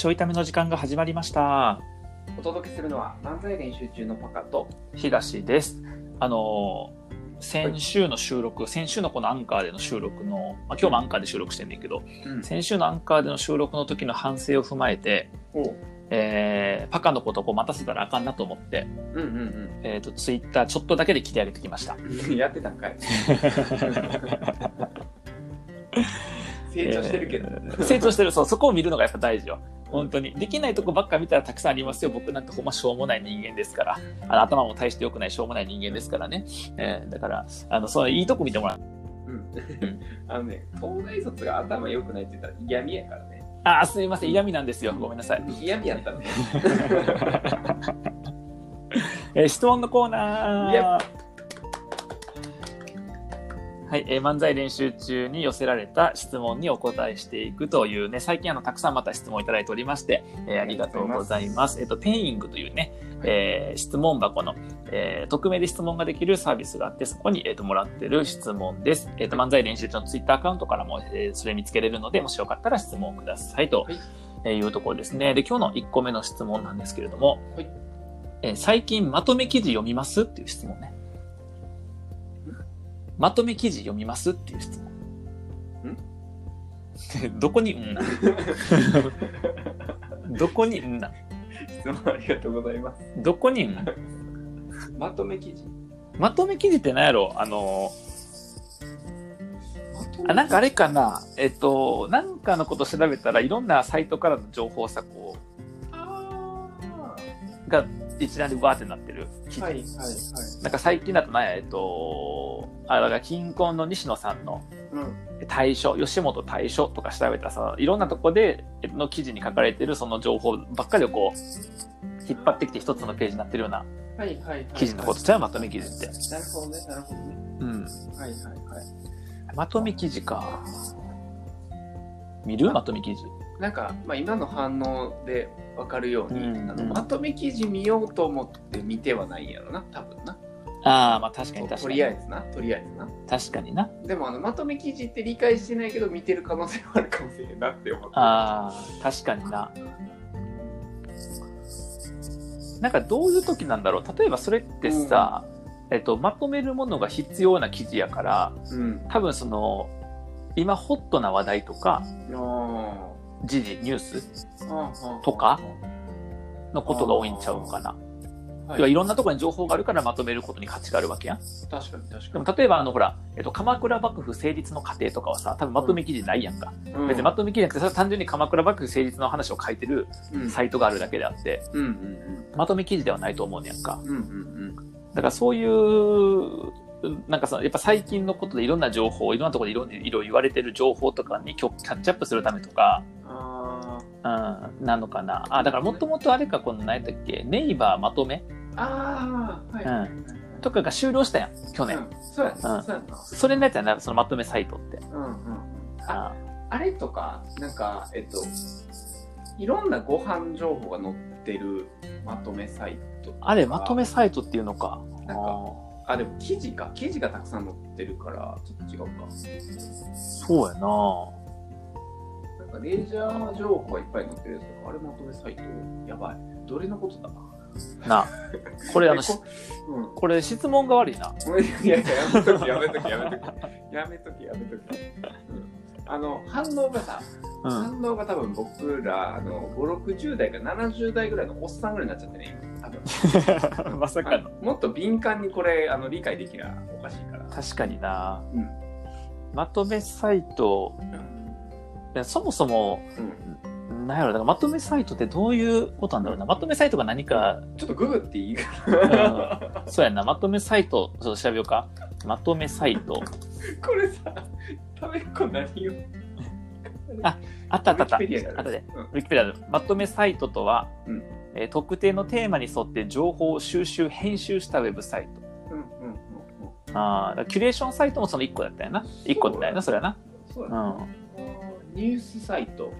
ちょいための時間が始まりました。お届けするのは漫才練習中のパカと東です。あのー先週の収録、先週のこのアンカーでの収録の、まあ、今日もアンカーで収録してんねんけど、うん先週のアンカーでの収録の時の反省を踏まえて、おえーパカのことをこう待たせたらあかんなと思って、うんうんえっ、と、ツイッターちょっとだけで切り上げてきました。う んやってたんかい 成長してるけど、えー成長してる、そう、そこを見るのがやっぱ大事よ。本当に。できないとこばっか見たらたくさんありますよ。僕なんてほんましょうもない人間ですから。あの頭も大して良くないしょうもない人間ですからね。えーだから、あの、そのいいとこ見てもらう。うん、あのね東大卒が頭良くないって言ったら嫌味やからねあー、すいません。嫌味なんですよ。ごめんなさい。嫌味やったね えー質問のコーナー。はい、えー漫才練習中に寄せられた質問にお答えしていくというね、最近あの、たくさんまた質問いただいておりまして、えーありがとうございます。えっ、と、ペイングというね、えー質問箱の、えー匿名で質問ができるサービスがあって、そこに、えー、ともらってる質問です。えっ、と、漫才練習中のツイッターアカウントからも、えーそれ見つけれるので、もしよかったら質問くださいと、はいえーいうところですね。で、今日の1個目の質問なんですけれども、はいえー最近まとめ記事読みます？っていう質問ね。まとめ記事読みますっていう質問。どこに、うん。どこに、うんな？質問ありがとうございますどこに、うん？まとめ記事？まとめ記事って何やろ？あのあ、なんかあれかな？えっと、なんかのこと調べたらいろんなサイトからの情報さ、こあう、が一覧でわーってなってる記事。ーはいはいはいなんか最近だと何や、えっと、あ、だから金婚の西野さんのうん対処、吉本対処とか調べたらさ、いろんなとこでの記事に書かれてるその情報ばっかりをこう、引っ張ってきて一つのページになってるような記事のこと、それはまとめ記事って。なるほどねなるほどねうん。はいはいはいまとめ記事か。見る？まとめ記事。なんか、まあ、今の反応で分かるように、うんあのまとめ記事見ようと思って見てはないんやろな多分なああ、まあ確かに確とかに。りあえずなとりあえずな確かにな。でもあのまとめ記事って理解してないけど見てる可能性はあるかもしれんなって思ってああ、確かにな。なんかどういう時なんだろう。例えばそれってさ、えっと、まとめるものが必要な記事やから、うん多分その、今ホットな話題とか、あ時事、ニュース？とか？のことが多いんちゃうかな。はい。いろんなところに情報があるからまとめることに価値があるわけやん。確かに確でかも例えばあの、ほら、えっと、鎌倉幕府成立の過程とかはさ、多分まとめ記事ないやんか。に、うん。別にまとめ記事じゃなくて、それは単純に鎌倉幕府成立の話を書いてるうん。サイトがあるだけであって、うんうん。まとめ記事ではないと思うねやんか。うんうんうん。だからそういう、なんかさ、やっぱ最近のことでいろんな情報、いろんなところでいろいろ言われてる情報とかにキャッチアップするためとか、あうん、なのかな。あ、だからもともとあれか、この何やったっけ、ネイバーまとめ？ーあーはいはいはいはいとかが終了したやん、去年。うんそうやな、うんそうやなそれのやつやな、そのまとめサイトって。うんうんああれとか、なんか、えっと、いろんなご飯情報が載ってるまとめサイト。あれ、まとめサイトっていうのか。なんかあ、でも記事か。記事がたくさん載ってるから、ちょっと違うか。そうやななんかレジャー情報がいっぱい載ってるやつとか、あれまとめサイトやばい。どれのことだ？な。これあの、し こうん。これ質問が悪いな。いやいや、やめとき、やめとき、やめとき。やめとき、やめとき。うんあの、反応がさ、うん。反応が多分僕らあの5、60代か70代ぐらいのおっさんぐらいになっちゃってね、今多 分まさかの。もっと敏感にこれあの理解できりゃおかしいから。確かにな。うん。まとめサイト、いやそもそも、うん。なんやろ、だからまとめサイトってどういうことなんだろうな。まとめサイトが何か、ちょっとググっていいかそうやな、まとめサイト、ちょっと調べようか。まとめサイト。これさ、食べっこ何をああったあったあった。あるあとで、うん。ウィキペディアで。まとめサイトとは、うんえー特定のテーマに沿って情報を収集、編集したウェブサイト。うんうんうんうんあキュレーションサイトもその1個だったよな。1個だよな、それはな。ニュースサイト。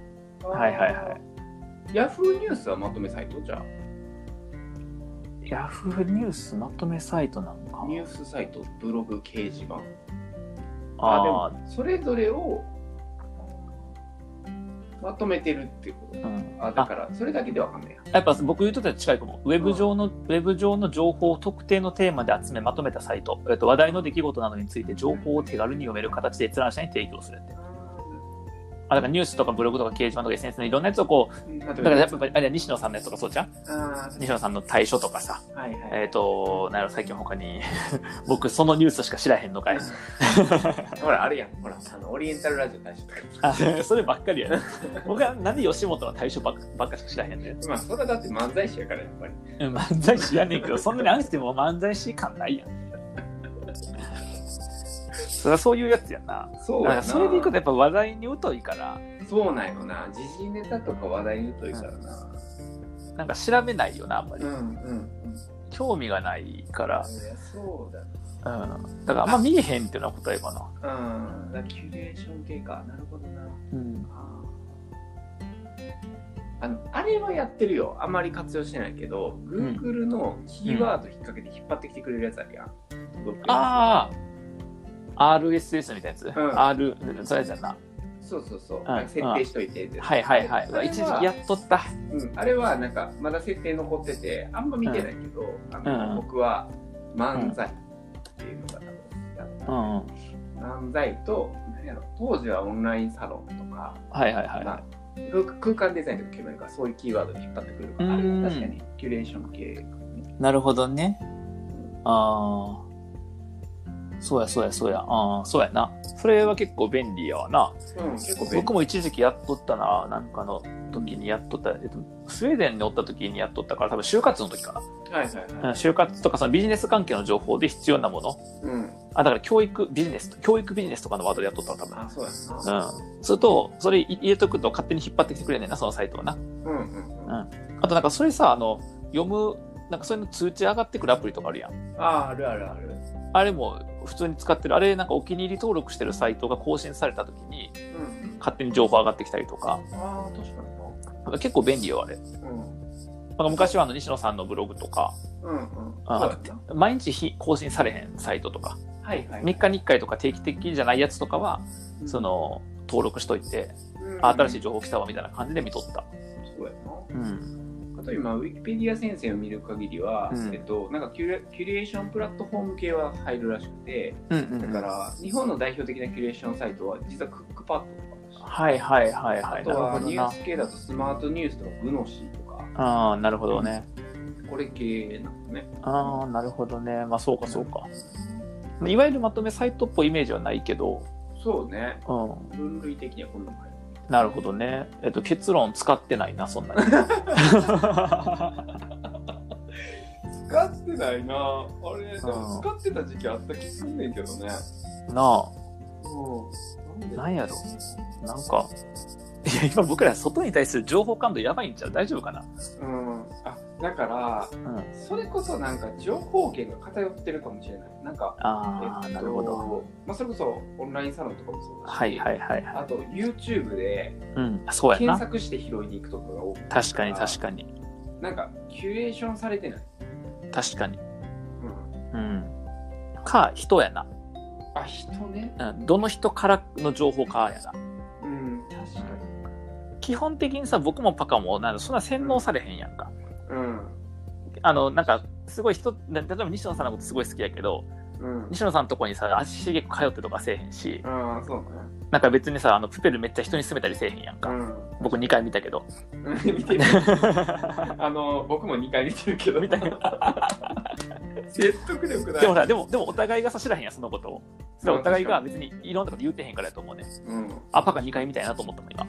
はいはいはい。ヤフーニュースはまとめサイトじゃあ。ヤフーニュースまとめサイトなんか。ニュースサイト、ブログ掲示板。ああ、でも、それぞれを、まとめてるってこと。うん、あだからそれだけでわかんないや。やっぱ僕言うとったら近いかも。ウェブ上の、ウェブ上の情報を特定のテーマで集めまとめたサイト、えっと、話題の出来事などについて情報を手軽に読める形で閲覧者に提供するって。あ、だからニュースとかブログとか掲示板とか SNS のいろんなやつをこう、だだからやっぱり、あれ西野さんのやつとかそうじゃん？あ西野さんの対処とかさ、ーはいはいえっ、と、なんやろ、最近他に、僕そのニュースしか知らへんのかい。ほらあるやんほらあのオリエンタルラジオ大賞とかあ そればっかりやね。僕はなんで吉本の対処ばっかばっかしか知らへんねん。まあそれはだって漫才師やからやっぱりうん漫才師やねんけど、そんなにあんしても漫才師感ないやん。そそういうやつやな。そうだからそれでいくとやっぱ話題に疎いから、そうなんよな。時事ネタとか話題に疎いからな。なんか調べないよな、あんまり。うんうんうん。興味がないから。そうだうん。だからあんま見えへんっていうのは答えかな。うん。だキュレーション系か。なるほどな。うん。あのあれはやってるよ。あんまり活用してないけど Google のキーワード引っ掛けて引っ張ってきてくれるやつあるやん、届くやつああ RSS みたいなやつ、ん R、それじゃな。そうそうそう、んなんか設定しといてってはいはいはい。一時期やっとった。うん、あれはなんかまだ設定残っててあんま見てないけど、あのうん僕は漫才っていうのが多分うん。漫才と何やろ当時はオンラインサロンとか、はいはいはい。まあ空空間デザインとか決めるからそういうキーワードで引っ張ってくるから確かにキュレーション系ね、なるほどね。ああ。そうやそうやそうや。ああ、そうやな。それは結構便利やわな。うん、結構便利僕も一時期やっとったな。なんかの時にやっとった。えっと、スウェーデンにおった時にやっとったから、多分就活の時かはいはいな。うんはい、就活とかそのビジネス関係の情報で必要なもの。うん、あ、だから教育ビジネス、教育ビジネスとかのワードでやっとったわ多分。あそうやな、うん。それと、それ入れとくと勝手に引っ張ってきてくれんねんな、そのサイトはな。うんうんうんあとなんかそれさ、あの、読む、なんかそういうの通知上がってくるアプリとかあるやん。あああるあるあるあれも普通に使ってる。あれなんかお気に入り登録してるサイトが更新された時にうん勝手に情報上がってきたりとか。ああ確かになんか結構便利よ、あれ。ななんか昔はあの西野さんのブログとか、うんうんうんあ毎日日更新されへんサイトとか、はいはい3日に1回とか定期的じゃないやつとかは、その、登録しといて、あ新しいい情報来たわみたいな感じで見とった。そうやなうん。あと今、ウィキペディア先生を見る限りは、うんえっと、なんかキュレキュレーションプラットフォーム系は入るらしくて、うんうんだから、日本の代表的なキュレーションサイトは、実はクックパッドとかはいはいはいはい。あとはニュー。ス系だとスマートニュースとかグノシーとか、ああ、なるほどね。これ系なんだね。ああ、なるほどね。まあそうかそうか。いわゆるまとめサイトっぽいイメージはないけど、そうね。うん。分類的にはこんなの入る。なるほどね。えっと、結論使ってないな、そんなに。使ってないなあれ、でも使ってた時期あった気すんねんけどね。なうん。あ、なんやろ。なんか、いや、今僕ら外に対する情報感度やばいんちゃう？大丈夫かな？うん。あ、だから、うん。それこそなんか情報源が偏ってるかもしれない。なんか、ああ、なるほど。。まあ、それこそオンラインサロンとかもそうだし、はいはいはいはい。あと YouTube でうん、そうや検な。索して拾いに行くとかが多くて確かに確かに。なんかキュレーションされてない？確かに。うん。うん。か、人やな。あ、人ね。うん。どの人からの情報かやな。うん、確か基本的にさ、僕もパカも、なんかそんな洗脳されへんやんか。に。うん。あの、なんか、すごい人、例えば西野さんのことすごい好きやけど、うん。西野さんのとこにさ、足しげく通ってとかせえへんし、ああ、そうね。なんか別にさ、あの、プペルめっちゃ人に勧めたりせえへんやんか。うん。僕2回見たけど。見てる。あの、僕も2回見てるけど。見たけど。説得力ない。でもさ、でも、でもお互いがさ、知らへんやん、そのことを。それはお互いが別にいろんなこと言うてへんからやと思うね。うん。あ、パカ2回見たいなと思ったもん、今。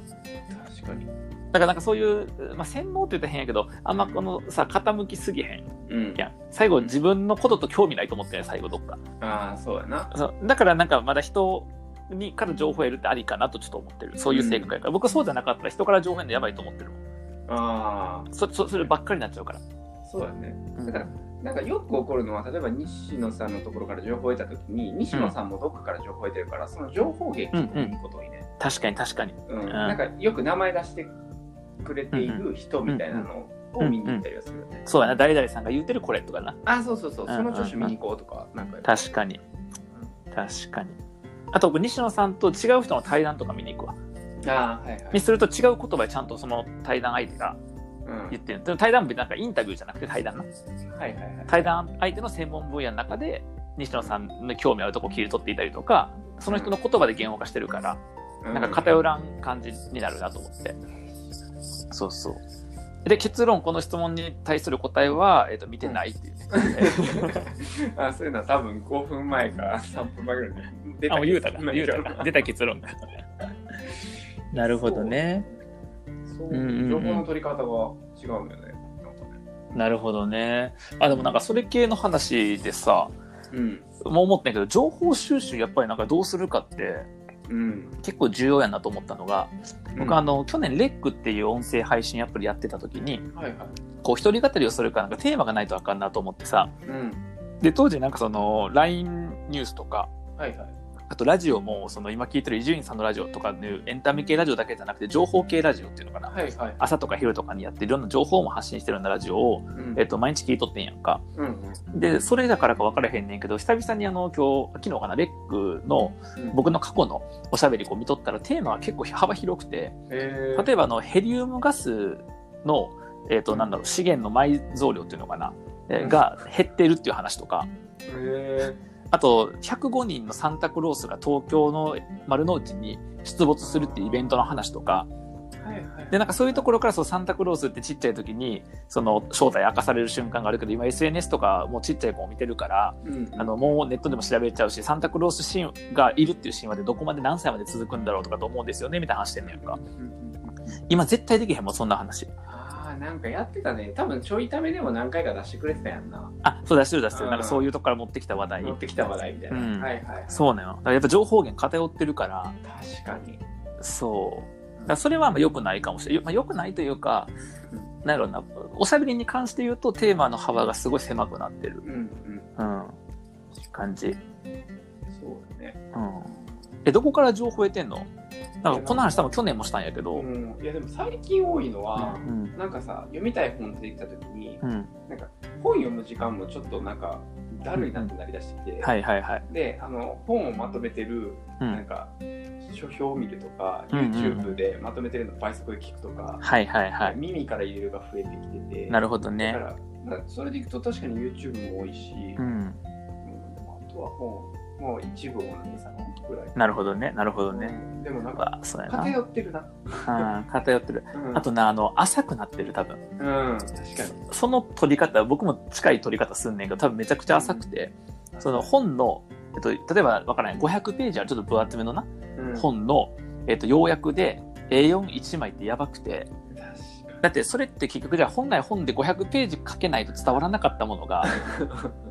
確かに。だからなんかそういう、まあ、洗脳って言ったら変やけど、あんまこのさ、傾きすぎへんうん。やん。最後自分のことと興味ないと思ってね、最後どっか。ああ、そうやな。そうだからなんかまだ人にから情報を得るってありかなとちょっと思ってる。そういう性格やから。僕そうじゃなかったら人から情報得るのやばいと思ってるもん。あそそそればっかりになっちゃうから。あ、そうやね。うんだから、なんかよく起こるのは、例えば西野さんのところから情報を得たときに、西野さんもどっかから情報を得てるから、その情報源聞くことにね、確かに確かに。うんなんかよく名前出してくれている人みたいなのを見に行ったりはするよね。そうやな、誰々さんが言うてるこれとかな。あ、そうそうそう、うんその著書見に行こうとか、なんか、確かに。確かに。あと僕、西野さんと違う人の対談とか見に行くわ。ああ、はいはい。にすると違う言葉でちゃんとその対談相手がうん。言ってる。でも対談もなんかインタビューじゃなくて対談な。はいはいはい。対談相手の専門分野の中で西野さんの興味あるとこ切り取っていたりとか、その人の言葉で言語化してるから、うなんか偏らん感じになるなと思って。そうそう。で、結論、この質問に対する答えは、えっ、と、見てないっていうね。あそういうのは多分5分前か3分前ぐらいに出あ、もう言うたか。結論言うたか。出た結論が。なるほどね。そう情報の取り方が違うんだよね。なんかね。なるほどね。あ、でもなんかそれ系の話でさ、うん。もう思ったけど、情報収集やっぱりなんかどうするかってうん。結構重要やなと思ったのが、僕あの、去年レックっていう音声配信アプリやってた時に、はいはい。こう一人語りをするからなんかテーマがないとあかんなと思ってさ、うん。で、当時なんかその LINE ニュースとか、はいはい。あとラジオも、その今聞いてる伊集院さんのラジオとかいうエンタメ系ラジオだけじゃなくて情報系ラジオっていうのかな。はいはい。朝とか昼とかにやっていろんな情報も発信してるようなラジオを、うんえっと、毎日聞いとってんやんか。うんうん。で、それだからか分からへんねんけど、久々にあの、今日、昨日かな、レックのうん僕の過去のおしゃべりこう見とったらテーマは結構幅広くて、へー例えばあの、ヘリウムガスの、えっと、なんだろう、資源の埋蔵量っていうのかな、えーうんが減ってるっていう話とか、へあと、105人のサンタクロースが東京の丸の内に出没するっていうイベントの話とか、ーはいはい。で、なんかそういうところからそうサンタクロースってちっちゃい時に、その正体明かされる瞬間があるけど、今 SNS とかもうちっちゃい子を見てるから、うんあの、もうネットでも調べちゃうし、サンタクロース神話がいるっていう神話でどこまで何歳まで続くんだろうとかと思うんですよね、みたいな話してんねやんか。うん今絶対できへんもん、そんな話。なんかやってたね。多分ちょいためでも何回か出してくれてたやんな。あ、そう出してる出してる。うんなんかそういうとこから持ってきた話題持。ってきた話題みたいな。うんはいはいはい。そうなの。だからやっぱ情報源偏ってるから、確かに。そう。だそれはまあ良くないかもしれない。まあ、良くないというか、なんやろうな、おしゃべりに関して言うとテーマの幅がすごい狭くなってる。うんうん。うん。感じ。そうだね。うん。え、どこから情報得てんの？なんかこの話多分去年もしたんやけど。うん、いやでも最近多いのはう、ん。なんかさ、読みたい本出てきた時に、うん。なんか本読む時間もちょっとなんかだるいなってなりだしてきて、はいはいはい。で、あの本をまとめてる、うん。なんか書評を見るとか、うんうんうん YouTube でまとめてるの倍速で聞くとか、はいはいはい。耳から入れるが増えてきてて、なるほどねだか。ら、まあそれでいくと確かに YouTube も多いし、うん。うんあとは本、もう一部さぐらい。なるほどね。なるほどね。うんでもなんかわそうやな。偏ってるな。うん、偏ってる。うんあとな、あの、浅くなってる、多分。うん、確かに。その取り方、僕も近い取り方すんねんけど、多分めちゃくちゃ浅くて、その本の、えっと、例えばわからない、500ページあるちょっと分厚めのな、うん本の、えっと、要約で A41 枚ってやばくて、だってそれって結局じゃあ本来本で500ページ書けないと伝わらなかったものが、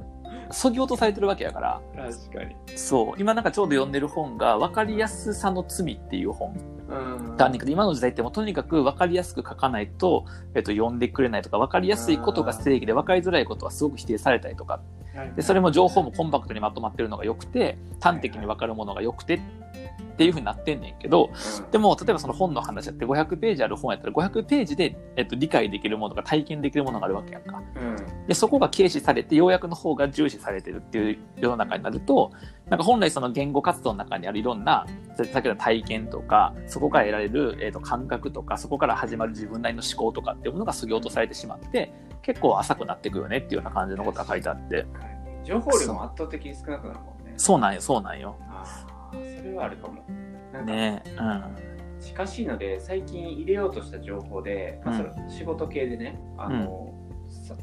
そぎ落とされてるわけやから、に。確かに。そう、今なんかちょうど読んでる本が、分かりやすさの罪っていう本うんがあんねんけど、今の時代ってもうとにかく分かりやすく書かないと、えっと、読んでくれないとか、分かりやすいことが正義で分かりづらいことはすごく否定されたりとか、で、それも情報もコンパクトにまとまってるのが良くて、端的に分かるものが良くてっていう風になってんねんけど、でも、例えばその本の話だって500ページある本やったら500ページで、えっと、理解できるものが体験できるものがあるわけやんか。うん、で、そこが軽視されて、要約の方が重視されてるっていう世の中になると、なんか本来その言語活動の中にあるいろんな、ささっきの体験とか、そこから得られる、えっと感覚とか、そこから始まる自分なりの思考とかっていうものが削ぎ落とされてしまって、結構浅くなっていくよねっていうような感じのことが書いてあって。情報量も圧倒的に少なくなるもんね。そうなんよ、そうなんよ。ああ、それはあるかも。なんかねえ、うん。近しいので、最近入れようとした情報で、まあうんそれ仕事系でね、あの、さ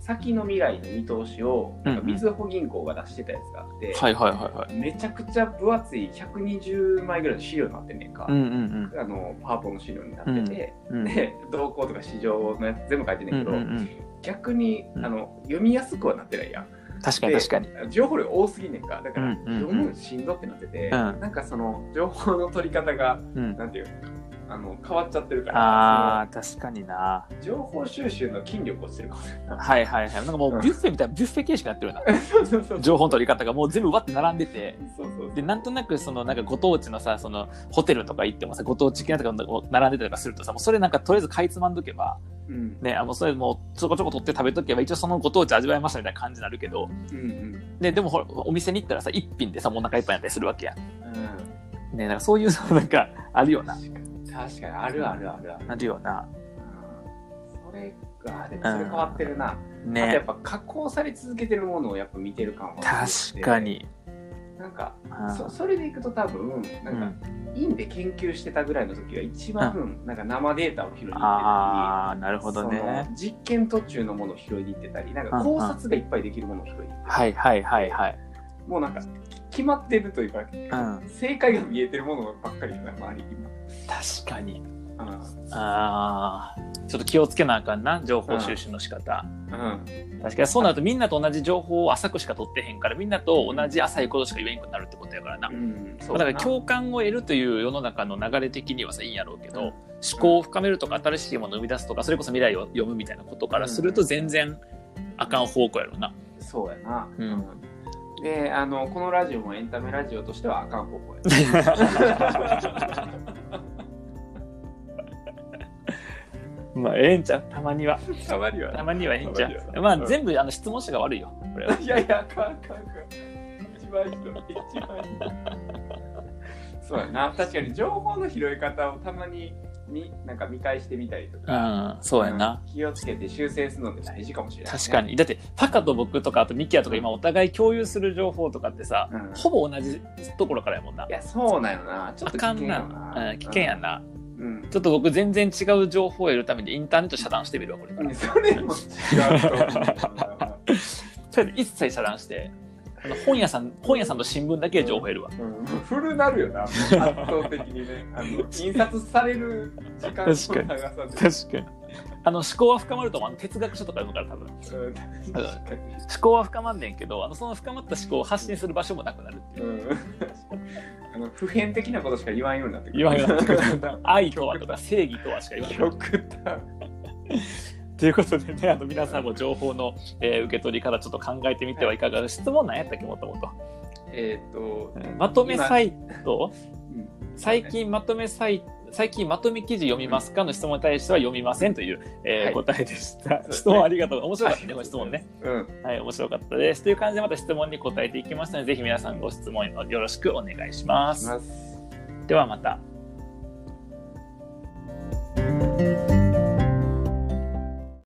先の未来の見通しを、なんかうんうんみずほ銀行が出してたやつがあって、はいはいはいはい。めちゃくちゃ分厚い120枚ぐらいの資料になってんねんか。うんうんあのパワポの資料になってて、うん。うんで動向とか市場のやつ全部書いてんねんけど、うんうんうん。逆に、うんあの読みやすくはなってないやん。確かに確かに。情報量多すぎんねんかだから、うんうんうん読むのしんどってなってて、んなんかその情報の取り方がうん。なんていうあの変わっちゃってるからああ、確かにな。情報収集の筋力をしてるかもしれないはいはいはい。なんかもうビュッフェみたいな、ビュッフェ形式になってるな。情報の取り方がもう全部わって並んでて。そうそうで、なんとなくそのなんかご当地のさ、そのホテルとか行ってもさ、ご当地系とか並んでたりとかするとさ、もうそれなんかとりあえずかいつまんどけば、うんね、あもうそれもうちょこちょこ取って食べとけば一応そのご当地味わいましたみたいな感じになるけど、うんうんで、でもほらお店に行ったらさ、一品でさ、もうお腹いっぱいになったりするわけやん。うんね、なんかそういうの なんかあるよな。確かにあるあるあるある。あるよな。うんそれが、でもそれ変わってるな。あとやっね。ぱ加工され続けてるものをやっぱ見てる感は確か。に。なんか、うんそそれでいくと多分、なんか、院で研究してたぐらいの時は一番、なんか生データを拾いに行ってたり、ああ、なるほどそね。の実験途中のものを拾いに行ってたり、なんかうん考察がいっぱいできるものを拾いに行ってたり、はいはいはいはい。もうなんか決まってるというか、うん。正解が見えてるものばっかりだな、周りに確かに。今。ああ、ちょっと気をつけなあかんな、情報収集の仕方。うん。うん。確かにそうなるとみんなと同じ情報を浅くしか取ってへんから、みんなと同じ浅いことしか言えんくなるってことやからな。うん。だそうなから共感を得るという世の中の流れ的にはさいいんやろうけど、うん思考を深めるとか新しいものを生み出すとかそれこそ未来を読むみたいなことからすると全然あかん方向やろうな。そうやな。うんうんで、あの、このラジオもエンタメラジオとしてはあかん方法や。まあええんちゃうたまには。たまにはたまにはいいんちゃう。まあ全部あの質問者が悪いよ。これは。いやいや、あかんあかんあかん。一番いいの、一番いいの。そうやな。確かに情報の拾い方をたまに見なんか見返してみたりとうか、ん、そうやな。うん気をつけて修正するのって大事かもしれない、ね。確か。に。だって、パカと僕とか、あとミキヤとか今お互い共有する情報とかってさ、うんほぼ同じところからやもんな。いや、そうなんよな。ちょっと危険よな。うん、危険やな。うん。ちょっと僕全然違う情報を得るためにインターネット遮断してみるわ、これからうん。。それも違う。それで一切遮断して、本屋さん、本屋さんと新聞だけで情報得るわ。うん、古なるよな、圧倒的にね。あの印刷される時間の長さで。確かに。あの思考は深まると思う。あの哲学書とか読むから多分。思考は深まんねんけど、あのその深まった思考を発信する場所もなくなるっていう。うんあの普遍的なことしか言わんようになってくる。言わんようになってくる 愛とはとか正義とはしか言わない。極端。ということでね、あの皆さんも情報の、えー受け取り方ちょっと考えてみてはいかが質問なんやったっけ、もともと。えっと、まとめサイト？うん最近まとめサイ最近まとめ記事読みますかの質問に対しては読みませんという、えーはい、答えでした。質問ありがとう。面白かったね、質問ね、うん。はい、面白かったです。という感じでまた質問に答えていきましたので、ぜひ皆さんご質問よろしくお願いします。ますではまた。